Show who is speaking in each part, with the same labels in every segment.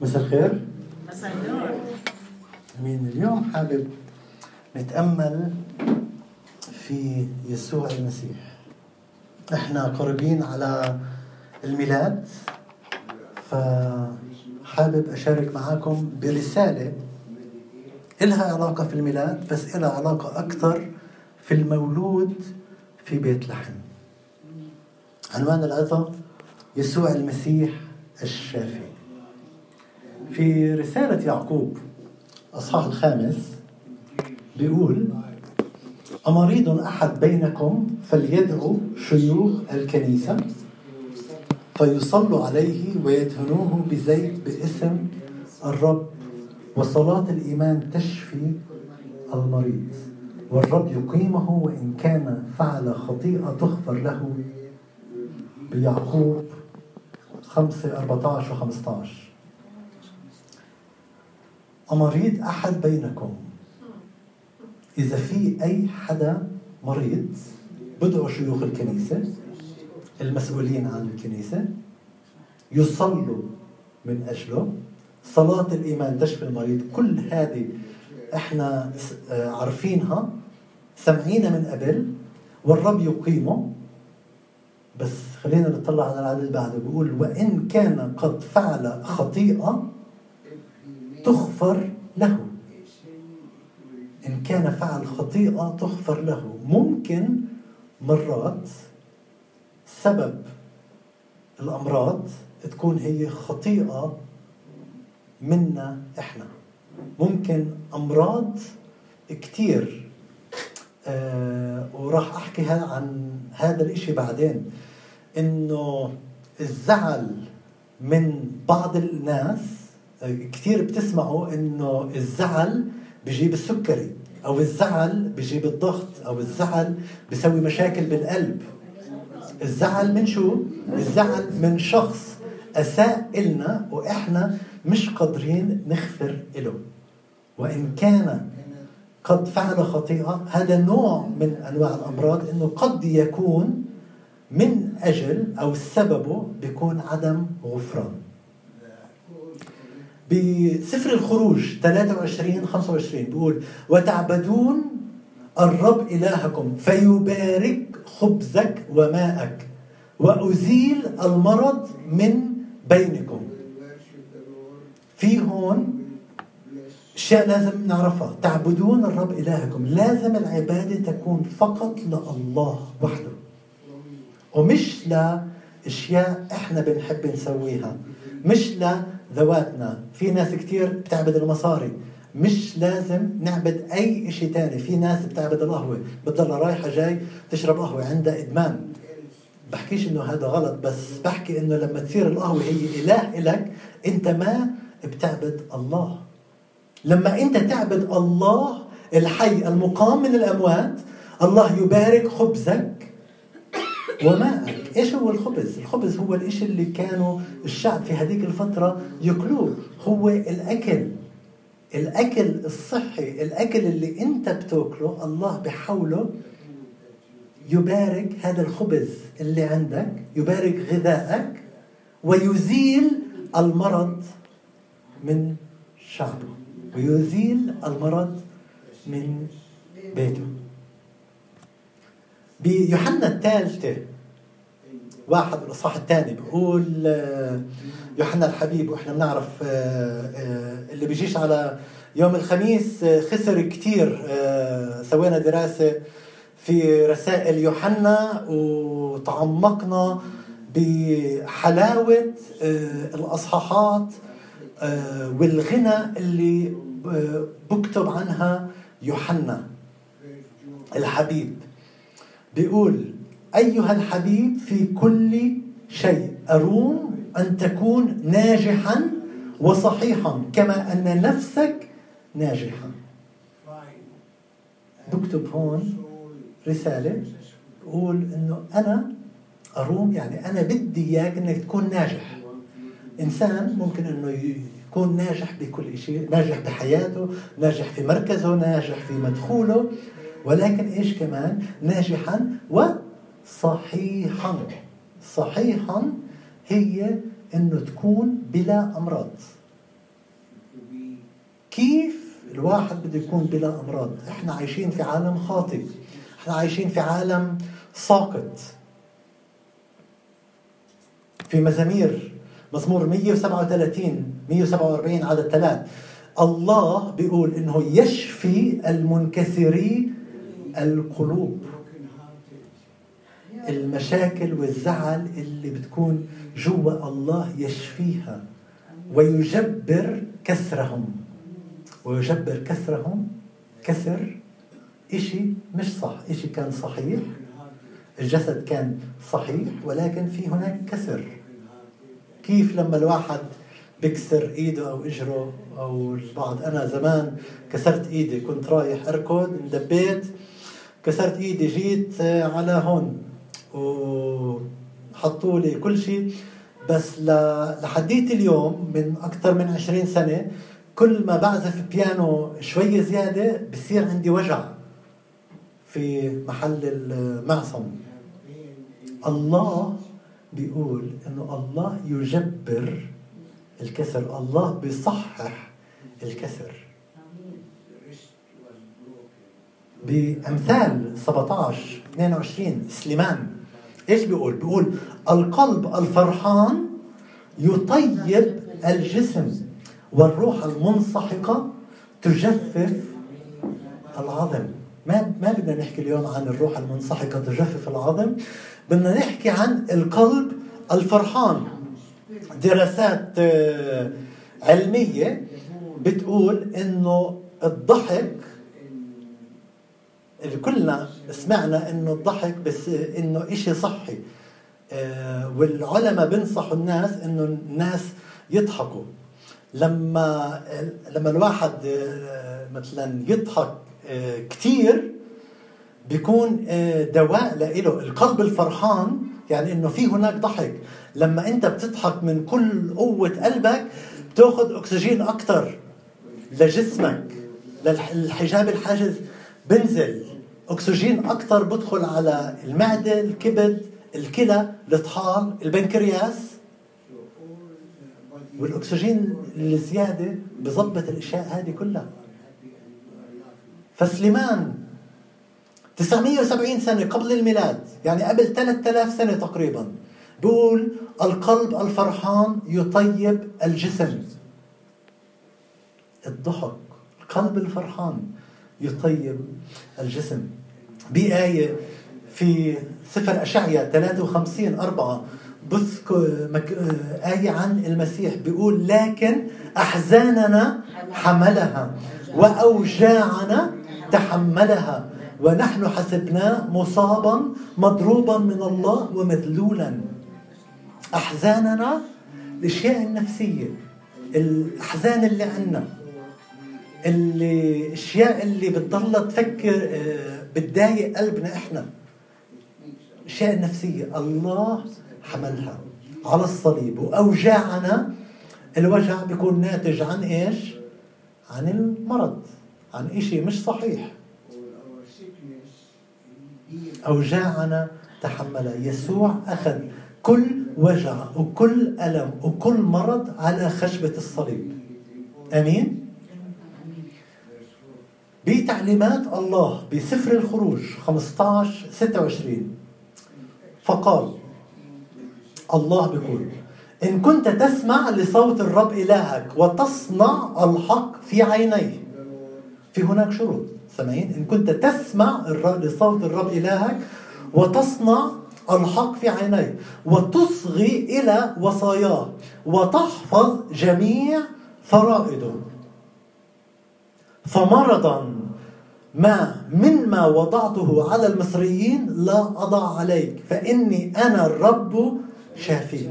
Speaker 1: مساء الخير.
Speaker 2: مساء النور.
Speaker 1: أمين. اليوم حابب نتأمل في يسوع المسيح. إحنا قريبين على الميلاد فحابب أشارك معاكم برسالة إلها علاقة في الميلاد بس إلها علاقة أكثر في المولود في بيت لحم. عنوان العظة يسوع المسيح الشافي. في رسالة يعقوب أصحاح الخامس بيقول أمريض أحد بينكم فليدعو شيوخ الكنيسة فيصلوا عليه ويدهنوه بزيت باسم الرب وصلاة الإيمان تشفي المريض والرب يقيمه وإن كان فعل خطيئة تغفر له. بيعقوب 5 14 و 15 أمريض أحد بينكم؟ إذا في أي حدا مريض بدعوا شيوخ الكنيسة المسؤولين عن الكنيسة يصلوا من أجله صلاة الإيمان تشفي المريض. كل هذه إحنا عارفينها سمعينا من قبل والرب يقيمه. بس خلينا نطلع على العدد اللي بعده. بيقول وإن كان قد فعل خطيئة تغفر له. إن كان فعل خطيئة تغفر له. ممكن مرات سبب الأمراض تكون هي خطيئة منا إحنا. ممكن أمراض كتير آه وراح أحكي عن هذا الإشي بعدين. إنه الزعل من بعض الناس كثير بتسمعوا إنه الزعل بجيب السكري أو الزعل بجيب الضغط أو الزعل بيسوي مشاكل بالقلب. الزعل من شو؟ الزعل من شخص أساء إلنا وإحنا مش قادرين نغفر له وإن كان قد فعل خطيئة هذا نوع من أنواع الأمراض إنه قد يكون من أجل أو سببه بيكون عدم غفران. بسفر الخروج 23 25 بيقول وتعبدون الرب إلهكم فيبارك خبزك وماءك وأزيل المرض من بينكم. في هون اشياء لازم نعرفها تعبدون الرب إلهكم. لازم العبادة تكون فقط لله وحده. ومش لأشياء إحنا بنحب نسويها. مش لذواتنا في ناس كتير بتعبد المصاري. مش لازم نعبد أي شيء تاني. في ناس بتعبد القهوة. بتضلها رايحة جاي تشرب قهوة عندها إدمان. بحكيش إنه هذا غلط بس بحكي إنه لما تصير القهوة هي إله إلك أنت ما بتعبد الله. لما أنت تعبد الله الحي المقام من الأموات الله يبارك خبزك وماءك إيش هو الخبز؟ الخبز هو الاشي اللي كانوا الشعب في هذيك الفترة يأكلوه. هو الأكل. الأكل الصحي الأكل اللي أنت بتأكله الله بحوله يبارك هذا الخبز اللي عندك يبارك غذائك ويزيل المرض من شعبه ويزيل المرض من بيته. بيوحنا الثالثة واحد الإصحاح الثاني بيقول يوحنا الحبيب وإحنا بنعرف اللي بيجيش على يوم الخميس خسر كتير سوينا دراسة في رسائل يوحنا وتعمقنا بحلاوة الأصحاحات والغنى اللي بكتب عنها يوحنا الحبيب. بيقول أيها الحبيب في كل شيء أروم أن تكون ناجحا وصحيحا كما أن نفسك ناجحا. بكتب هون رسالة بقول إنه أنا أروم يعني أنا بدي إياك إنك تكون ناجح. إنسان ممكن إنه يكون ناجح بكل شيء ناجح بحياته ناجح في مركزه ناجح في مدخوله ولكن إيش كمان؟ ناجحا وصحيحا صحيحا. هي إنه تكون بلا أمراض. كيف الواحد بده يكون بلا أمراض؟ إحنا عايشين في عالم خاطئ. إحنا عايشين في عالم ساقط. في مزامير مزمور 137 147 عدد ثلاث الله بيقول إنه يشفي المنكسري القلوب. المشاكل والزعل اللي بتكون جوا الله يشفيها ويجبر كسرهم. ويجبر كسرهم؟ كسر إشي مش صح. إشي كان صحيح الجسد كان صحيح ولكن في هناك كسر. كيف لما الواحد بكسر إيده أو إجره أو البعض؟ أنا زمان كسرت إيدي كنت رايح أركض اندبيت كسرت إيدي جيت على هون. وحطوا لي كل شيء. بس لحديت اليوم من أكثر من 20 سنة كل ما بعزف بيانو شوي زيادة بصير عندي وجع في محل المعصم الله بيقول إنه الله يجبر الكسر الله بيصحح الكسر. بأمثال 17 22 سليمان. إيش بيقول؟ بيقول القلب الفرحان يطيب الجسم والروح المنسحقة تجفف العظم ما ما بدنا نحكي اليوم عن الروح المنسحقة تجفف العظم بدنا نحكي عن القلب الفرحان دراسات آه، علمية بتقول إنه الضحك كلنا سمعنا إنه الضحك بس إنه إشي صحي. آه، والعلماء بنصحوا الناس إنه الناس يضحكوا. لما لما الواحد آه، مثلا يضحك كثير بيكون دواء له القلب الفرحان يعني إنه في هناك ضحك. لما أنت بتضحك من كل قوة قلبك بتأخذ أكسجين أكثر لجسمك للحجاب الحاجز. بنزل أكسجين أكثر بدخل على المعدة الكبد الكلى الطحال البنكرياس. والأكسجين الزيادة بظبط الأشياء هذه كلها. فسليمان 970 سنة قبل الميلاد يعني قبل 3000 سنة تقريبا بيقول القلب الفرحان يطيب الجسم. الضحك القلب الفرحان يطيب الجسم. بآية في سفر أشعيا 53 أربعة بص آية عن المسيح بيقول لكن أحزاننا حملها وأوجاعنا تحملها ونحن حسبناه مصابا مضروبا من الله ومذلولا. أحزاننا الأشياء النفسية الأحزان اللي عندنا اللي الأشياء اللي بتضل تفكر آه، بتضايق قلبنا إحنا. الأشياء النفسية الله حملها على الصليب. وأوجاعنا الوجع بيكون ناتج عن إيش؟ عن المرض. عن إشي مش صحيح. أوجاعنا تحملها. يسوع أخذ كل وجع وكل ألم وكل مرض على خشبة الصليب. أمين؟ بتعليمات الله بسفر الخروج 15 26 فقال الله بيقول إن كنت تسمع لصوت الرب إلهك وتصنع الحق في عينيه في هناك شروط. سامعين إن كنت تسمع لصوت الرب إلهك وتصنع الحق في عينيه وتصغي إلى وصاياه وتحفظ جميع فرائضه. فمرضا ما مما وضعته على المصريين لا أضع عليك فإني أنا الرب شافيك.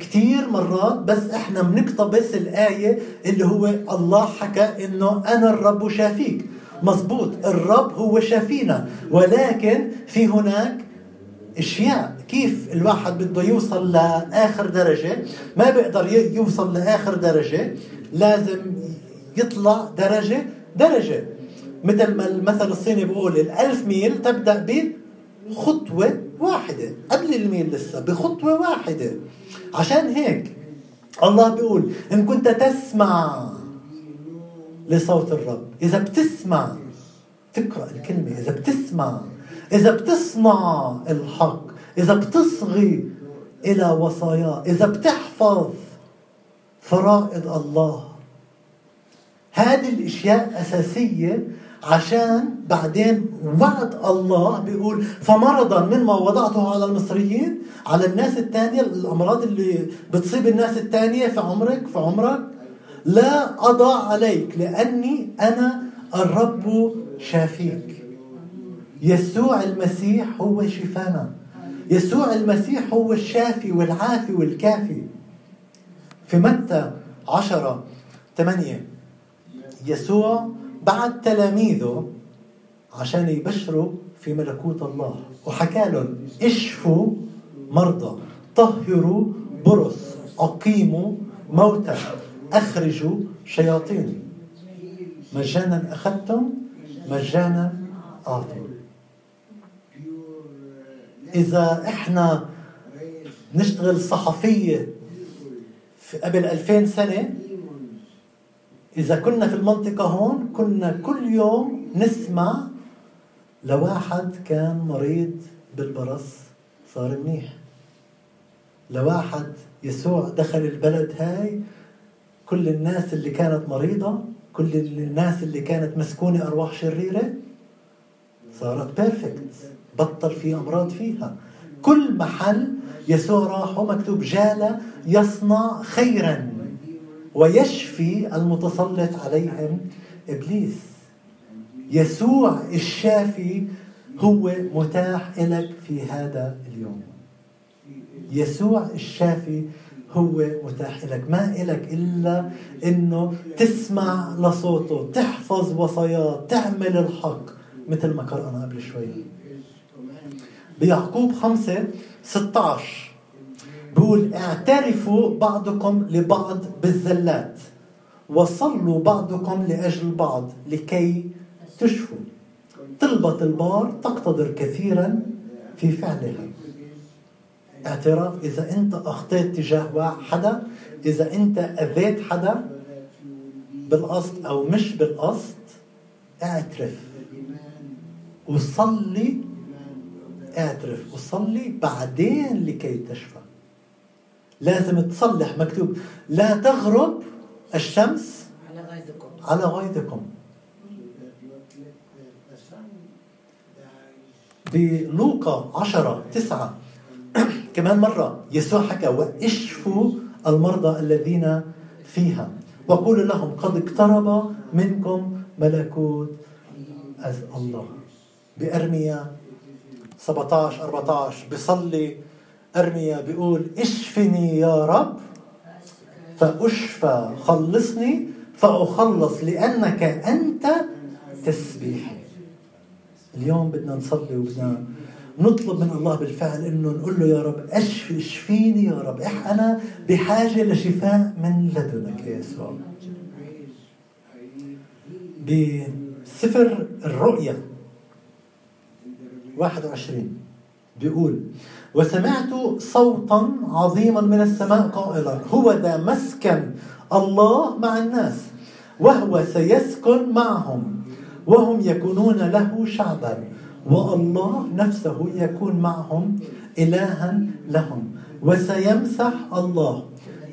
Speaker 1: كثير مرات بس إحنا بنقتبس الآية اللي هو الله حكى إنه أنا الرب شافيك. مزبوط الرب هو شافينا ولكن في هناك أشياء. كيف الواحد بده يوصل لآخر درجة؟ ما بيقدر يوصل لآخر درجة لازم يطلع درجة درجة. مثل ما المثل الصيني بيقول الألف ميل تبدأ بخطوة واحدة. قبل الميل لسه بخطوة واحدة. عشان هيك الله بيقول إن كنت تسمع لصوت الرب إذا بتسمع تقرأ الكلمة إذا بتسمع إذا بتصنع الحق إذا بتصغي إلى وصاياه إذا بتحفظ فرائض الله. هذه الأشياء أساسية عشان بعدين وعد الله بيقول فمرضا مما وضعته على المصريين على الناس الثانية الأمراض اللي بتصيب الناس الثانية في عمرك في عمرك لا أضع عليك لأني أنا الرب شافيك. يسوع المسيح هو شفانا. يسوع المسيح هو الشافي والعافي والكافي. في متى عشرة ثمانية يسوع بعت تلاميذه عشان يبشروا في ملكوت الله. وحكى لهم اشفوا مرضى طهروا برص أقيموا موتى أخرجوا شياطين. مجانا أخذتم مجانا أعطوا إذا إحنا نشتغل صحفية في قبل 2000 سنة إذا كنا في المنطقة هون كنا كل يوم نسمع لواحد كان مريض بالبرص صار منيح. لواحد يسوع دخل البلد هاي كل الناس اللي كانت مريضة كل الناس اللي كانت مسكونة أرواح شريرة صارت بيرفكت بطل في أمراض فيها. كل محل يسوع راح مكتوب جال يصنع خيرا. ويشفي المتسلط عليهم إبليس. يسوع الشافي هو متاح لك في هذا اليوم. يسوع الشافي هو متاح لك ما إلك إلا إنه تسمع لصوته تحفظ وصاياه تعمل الحق مثل ما قرأنا قبل شوي. بيعقوب خمسة 16 بيقول اعترفوا بعضكم لبعض بالزلات وصلوا بعضكم لأجل بعض لكي تشفوا. طلبة البار تقتدر كثيرا في فعلها. اعتراف إذا أنت أخطيت تجاه حدا إذا أنت أذيت حدا بالقصد أو مش بالقصد اعترف. وصلي اعترف. وصلي بعدين لكي تشفى. لازم تصلح مكتوب. لا تغرب الشمس على غيظكم. على غيظكم. بلوقا عشرة تسعة. كمان مرة. يسوع حكى واشفوا المرضى الذين فيها. وقولوا لهم قد اقترب منكم ملكوت الله بأرميا 17 14 بصلي أرميا بيقول اشفني يا رب فأشفى خلصني فأخلص لأنك أنت تسبيحي اليوم بدنا نصلي وبدنا نطلب من الله بالفعل إنه نقول له يا رب اشفي اشفيني يا رب أنا بحاجة لشفاء من لدنك يا يسوع. بسفر الرؤيا 21 بيقول وسمعت صوتا عظيما من السماء قائلا هو ذا مسكن الله مع الناس وهو سيسكن معهم وهم يكونون له شعبا والله نفسه يكون معهم إلها لهم وسيمسح الله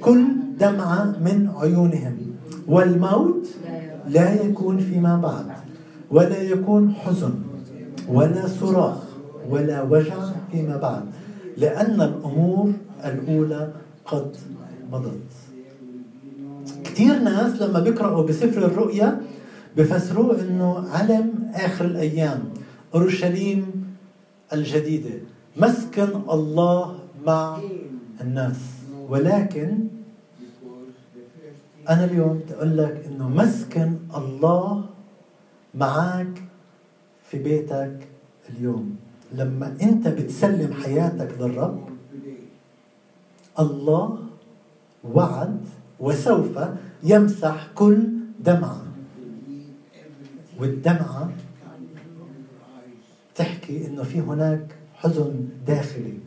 Speaker 1: كل دمعة من عيونهم والموت لا يكون فيما بعد ولا يكون حزن ولا صراخ ولا وجع فيما بعد. لأن الأمور الأولى قد مضت. كثير ناس لما بيقرأوا بسفر الرؤيا بفسروه إنه علم آخر الأيام أورشليم الجديدة. مسكن الله مع الناس. ولكن أنا اليوم تقول لك إنه مسكن الله معك في بيتك اليوم. لما انت بتسلم حياتك للرب الله وعد وسوف يمسح كل دمعة. والدمعة تحكي إنه في هناك حزن داخلي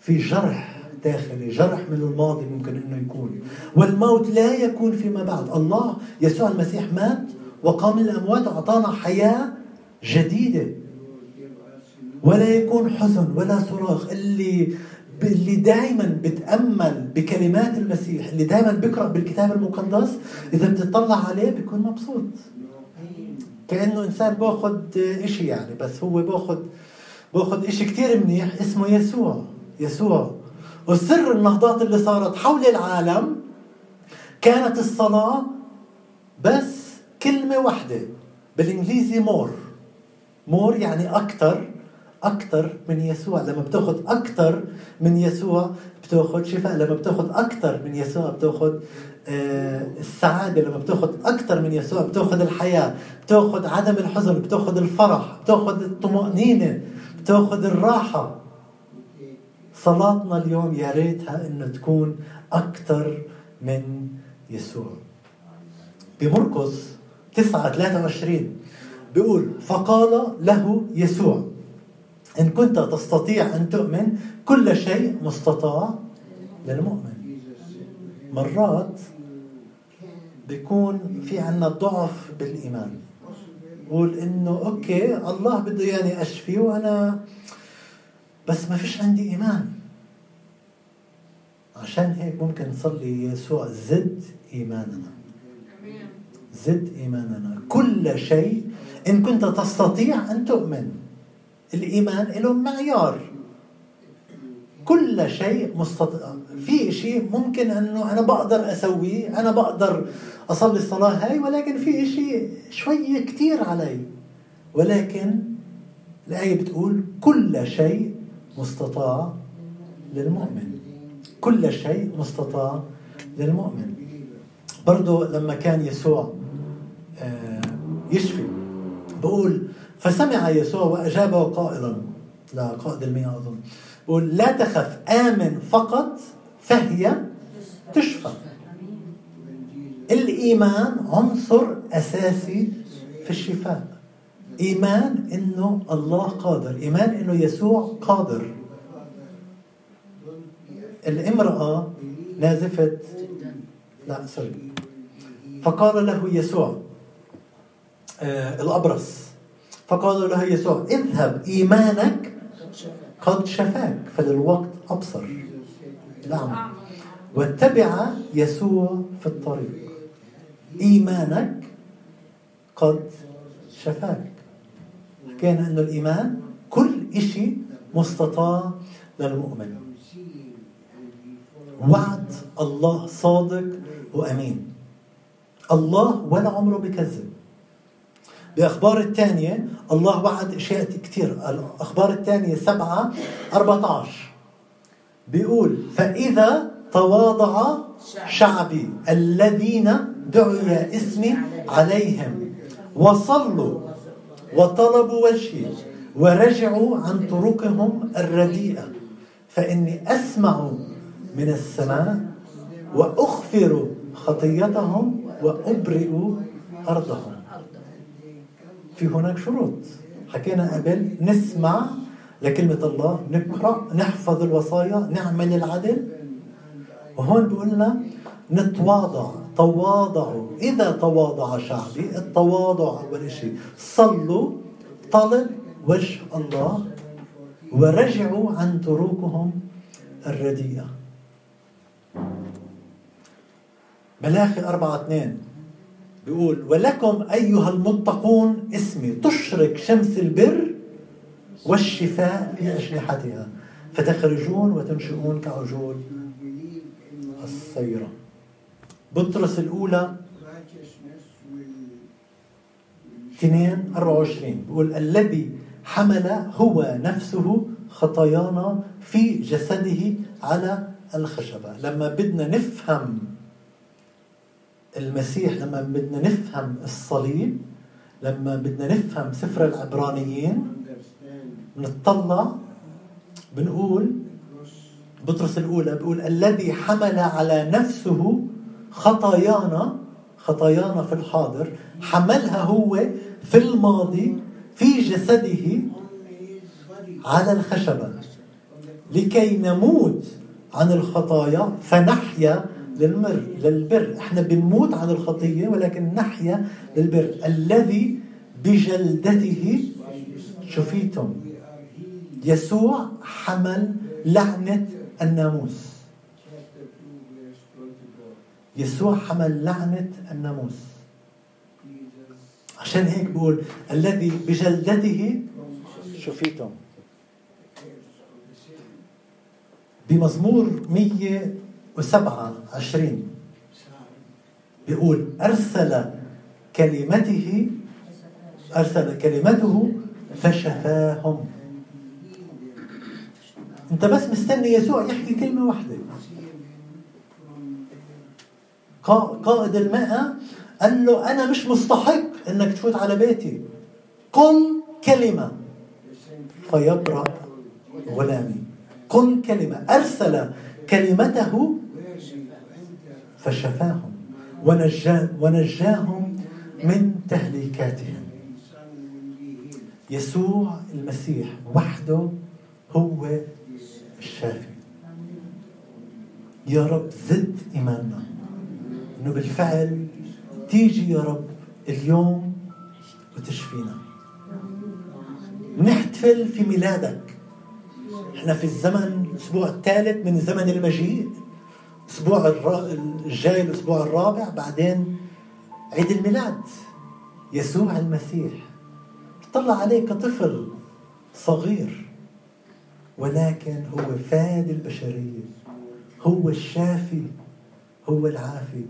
Speaker 1: في جرح الداخلي جرح من الماضي ممكن إنه يكون. والموت لا يكون فيما بعد. الله يسوع المسيح مات وقام الأموات وأعطانا حياة جديدة. ولا يكون حزن ولا صراخ. اللي اللي دائما بتأمل بكلمات المسيح اللي دائما بيقرأ بالكتاب المقدس إذا بتطلع عليه بيكون مبسوط. كأنه إنسان باخذ شيء يعني بس هو باخذ باخذ شيء كثير منيح اسمه يسوع. يسوع. وسر النهضات اللي صارت حول العالم كانت الصلاة بس كلمة واحدة بالإنجليزي مور. مور يعني أكثر أكثر من يسوع. لما بتأخذ أكثر من يسوع بتأخذ شفاء. لما بتأخذ أكثر من يسوع بتأخذ آه، السعادة. لما بتأخذ أكثر من يسوع بتأخذ الحياة. بتأخذ عدم الحزن بتأخذ الفرح بتأخذ الطمأنينة بتأخذ الراحة. صلاتنا اليوم يا ريتها إنه تكون أكثر من يسوع. بمرقس 9 23 بيقول فقال له يسوع إن كنت تستطيع أن تؤمن كل شيء مستطاع للمؤمن. مرات بيكون في عنا ضعف بالإيمان. قول إنه أوكي الله بده يعني أشفي وأنا بس ما فيش عندي إيمان. عشان هيك ممكن نصلي يسوع زد إيماننا. زد إيماننا. كل شيء إن كنت تستطيع أن تؤمن. الإيمان له معيار. كل شيء مستطيع في شيء ممكن أنه أنا بقدر أسويه أنا بقدر أصلي الصلاة هاي ولكن في شيء شوية كثير علي. ولكن الآية بتقول كل شيء مستطاع للمؤمن. كل شيء مستطاع للمؤمن. برضو لما كان يسوع آه، يشفي بقول فسمع يسوع وأجابه قائلا لا قائد المئة أظن. بقول لا تخف آمن فقط فهي تشفى. الإيمان عنصر أساسي في الشفاء. إيمان إنه الله قادر إيمان إنه يسوع قادر. الامرأة نازفة لا سوري فقال له يسوع آه الأبرص فقال له يسوع اذهب إيمانك قد شفاك فللوقت أبصر. نعم. واتبع يسوع في الطريق. إيمانك قد شفاك. حكينا إنه الإيمان كل شيء مستطاع للمؤمن. وعد الله صادق وأمين. الله ولا عمره بكذب. بأخبار الثانية الله وعد أشياء كثير. الأخبار الثانية سبعة 14 بيقول فإذا تواضع شعبي. الذين دعي اسمي عليهم وصلوا وطلبوا وجهي ورجعوا عن طرقهم الرديئة فإني أسمع من السماء وأغفر خطيتهم وأبرئ أرضهم. في هناك شروط. حكينا قبل نسمع لكلمة الله نقرأ نحفظ الوصايا نعمل العدل. وهون بيقول لنا نتواضع تواضعوا. إذا تواضع شعبي التواضع أول شيء صلوا طلب وجه الله ورجعوا عن طرقهم الرديئة. ملاخي أربعة اثنين. بيقول ولكم أيها المتقون اسمي تشرق شمس البر والشفاء في أجنحتها فتخرجون وتنشئون كعجول السيره بطرس الأولى 2 24 بيقول الذي حمل هو نفسه خطايانا في جسده على الخشبة. لما بدنا نفهم المسيح لما بدنا نفهم الصليب لما بدنا نفهم سفر العبرانيين بنطلع بنقول بطرس الأولى بيقول الذي حمل على نفسه خطايانا خطايانا في الحاضر حملها هو في الماضي في جسده على الخشبة. لكي نموت عن الخطايا فنحيا للمر للبر. إحنا بنموت عن الخطية ولكن نحيا للبر. الذي بجلدته شفيتم. يسوع حمل لعنة الناموس. يسوع حمل لعنة الناموس. عشان هيك بقول الذي بجلدته شفيتم. بمزمور 127 بيقول أرسل كلمته أرسل كلمته فشفاهم. أنت بس مستني يسوع يحكي كلمة واحدة. قائد المئة قال له أنا مش مستحق أنك تفوت على بيتي. قل كلمة. فيبرأ غلامي. قل كلمة. أرسل كلمته فشفاهم ونجا ونجاهم من تهليكاتهم. يسوع المسيح وحده هو الشافي. يا رب زد إيماننا. إنه بالفعل تيجي يا رب اليوم وتشفينا. نحتفل في ميلادك. إحنا في الزمن الأسبوع الثالث من زمن المجيء. الأسبوع الجاي الأسبوع الرابع بعدين عيد الميلاد يسوع المسيح. طلع عليه كطفل صغير ولكن هو فاد البشرية هو الشافي هو العافي.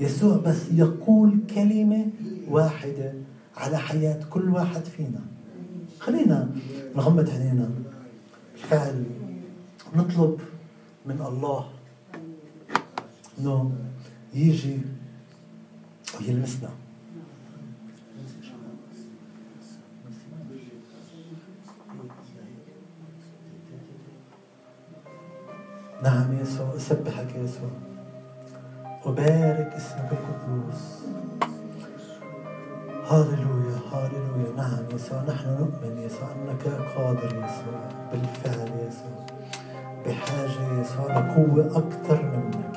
Speaker 1: يسوع بس يقول كلمة واحدة على حياة كل واحد فينا. خلينا نغمض عينينا. بالفعل نطلب من الله انه يجي ويلمسنا نعم يسوع أسبحك يسوع أبارك اسمك القدوس هاللويا هاللويا نعم يسوع نحن نؤمن يسوع أنك قادر يسوع بالفعل يسوع بحاجة يسوع لقوة أكثر منك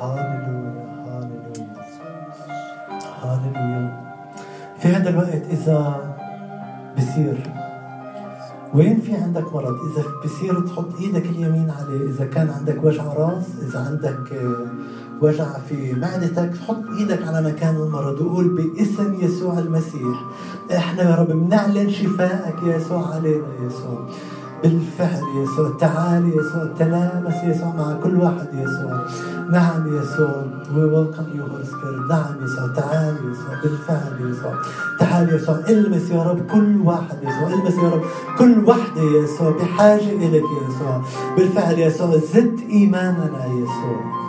Speaker 1: هاللويا هاللويا هاللويا في هذا الوقت إذا بصير وين في عندك مرض إذا بصير تحط إيدك اليمين عليه إذا كان عندك وجع راس إذا عندك وجع في معدتك حط إيدك على مكان المرض وقول باسم يسوع المسيح. إحنا يا رب بنعلن شفائك يا يسوع علينا يا يسوع. بالفعل يسوع تعال يسوع تلامس يسوع مع كل واحد يسوع. نعم يسوع we welcome you Holy Spirit. نعم يسوع تعال يسوع بالفعل يسوع. تعال يسوع المس يا رب كل واحد يسوع المس يا رب كل وحدة يسوع بحاجة إليك يسوع. بالفعل يسوع زد إيماننا يسوع.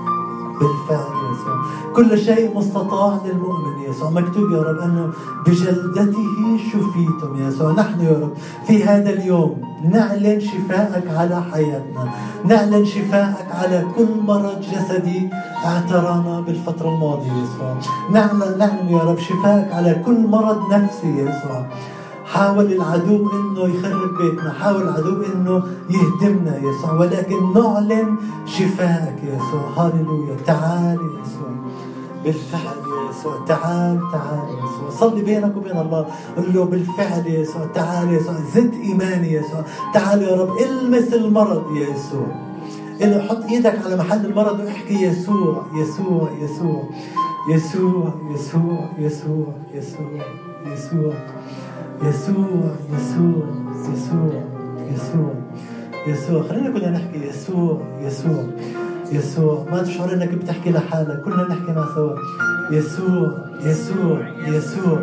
Speaker 1: بالفعل يسوع كل شيء مستطاع للمؤمن يسوع. مكتوب يا رب أنه بجلدته شفيتم يسوع. نحن يا رب في هذا اليوم نعلن شفاءك على حياتنا. نعلن شفاءك على كل مرض جسدي اعترانا بالفترة الماضية يسوع. نعلن, نعلن يا رب شفاءك على كل مرض نفسي يسوع. حاول العدو إنه يخرب بيتنا حاول العدو إنه يهدمنا يسوع. ولكن نعلن شفائك يسوع. هاليلويا تعال يسوع. بالفعل يا يسوع. تعال تعال يا يسوع. صلي بينك وبين الله. قل له بالفعل يا يسوع. تعال يا يسوع. زد إيماني يا يسوع. تعال يا رب. المس المرض يا يسوع. اللي حط إيدك على محل المرض واحكي يسوع يسوع يسوع يسوع. يسوع يسوع يسوع يسوع يسوع. يسوع يسوع يسوع يسوع خلينا كلنا نحكي يسوع يسوع يسوع. ما تشعر إنك بتحكي لحالك كلنا نحكي مع سوا. يسوع يسوع يسوع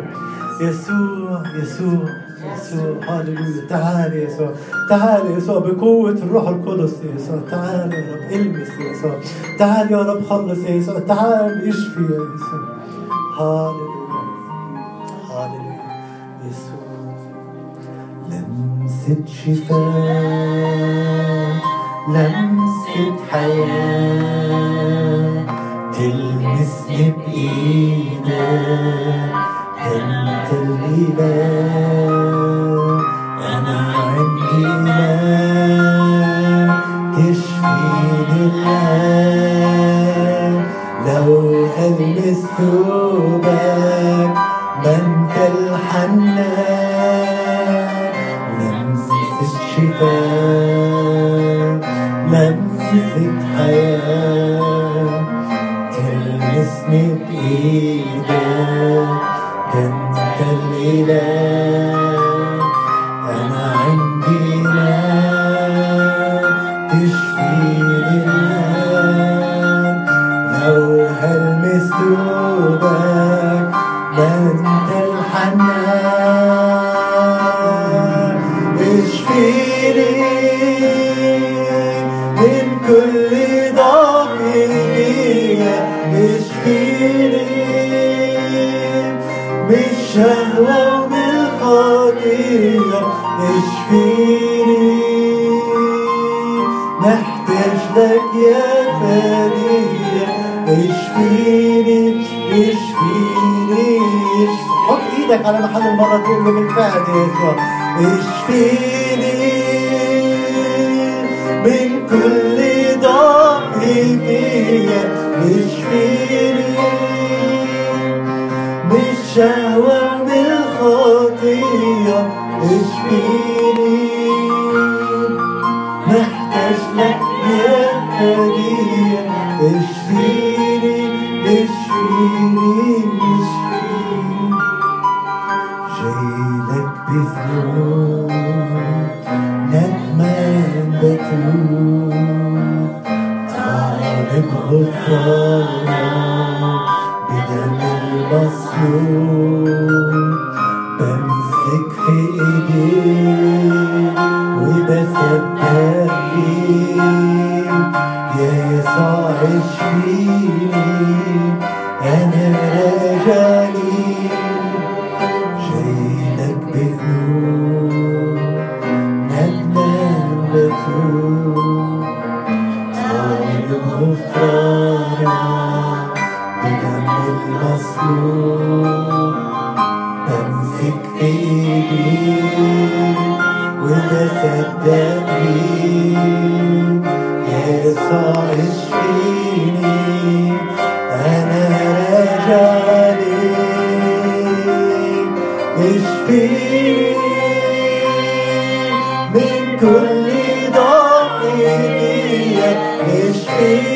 Speaker 1: يسوع يسوع يسوع. هاللويا. تعال يا يسوع تعال يا يسوع. بقوة الروح القدس يا يسوع. تعال يا رب إلمس يا يسوع. تعال يا رب خلص يا يسوع. تعال اشفي يا يسوع. هاللويا. لمسة شفاء لمسة حياة تلمسني بإيدك أنت الإله أنا عندي إله تشفيني الآن لو ألمس ثوبك بالشهوة وبالخطية اشفيني محتاج لك يا فريق اشفيني اشفيني حط إيدك على محل المرة تقول له بالفعل اشفيني من كل ضعف فيا. اشفيني جايلك بذنوب ندمان بتوب طالب غفران بدم المصلوب راجع ليك اشفيني من كل ضعف فيا اشفيني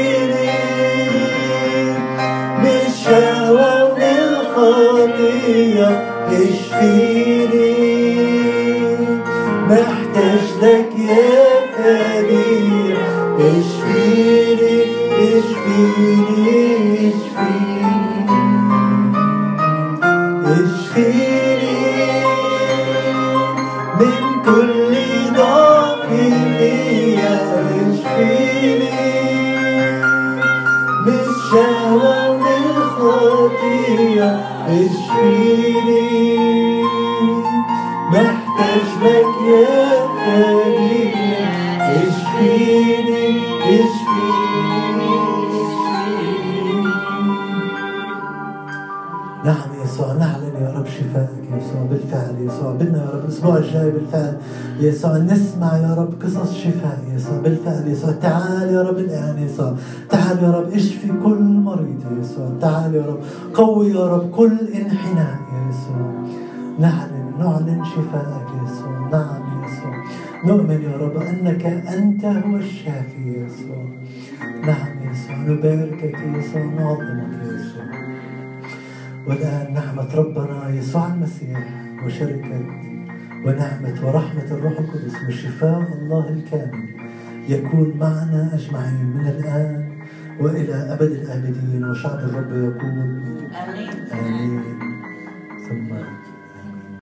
Speaker 1: نعم يسوع نعلن يا رب شفائك يسوع بالفعل يسوع بدنا يا رب الأسبوع الجاي بالفعل يسوع نسمع يا رب قصص شفاء يسوع بالفعل يسوع تعال يا رب الآن يسوع تعال يا رب اشفي كل مريض يسوع تعال يا رب قوي يا رب كل انحناء يسوع نعلن نعلن شفائك يسوع نعم نؤمن يا رب أنك أنت هو الشافي يا يسوع. نعم يا يسوع نباركك يا يسوع نعظمك يا يسوع. والآن نعمة ربنا يسوع المسيح وشركة ونعمة ورحمة الروح القدس وشفاء الله الكامل يكون معنا أجمعين من الآن وإلى أبد الآبدين وشعب الرب يقول
Speaker 2: آمين.
Speaker 1: آمين. ثم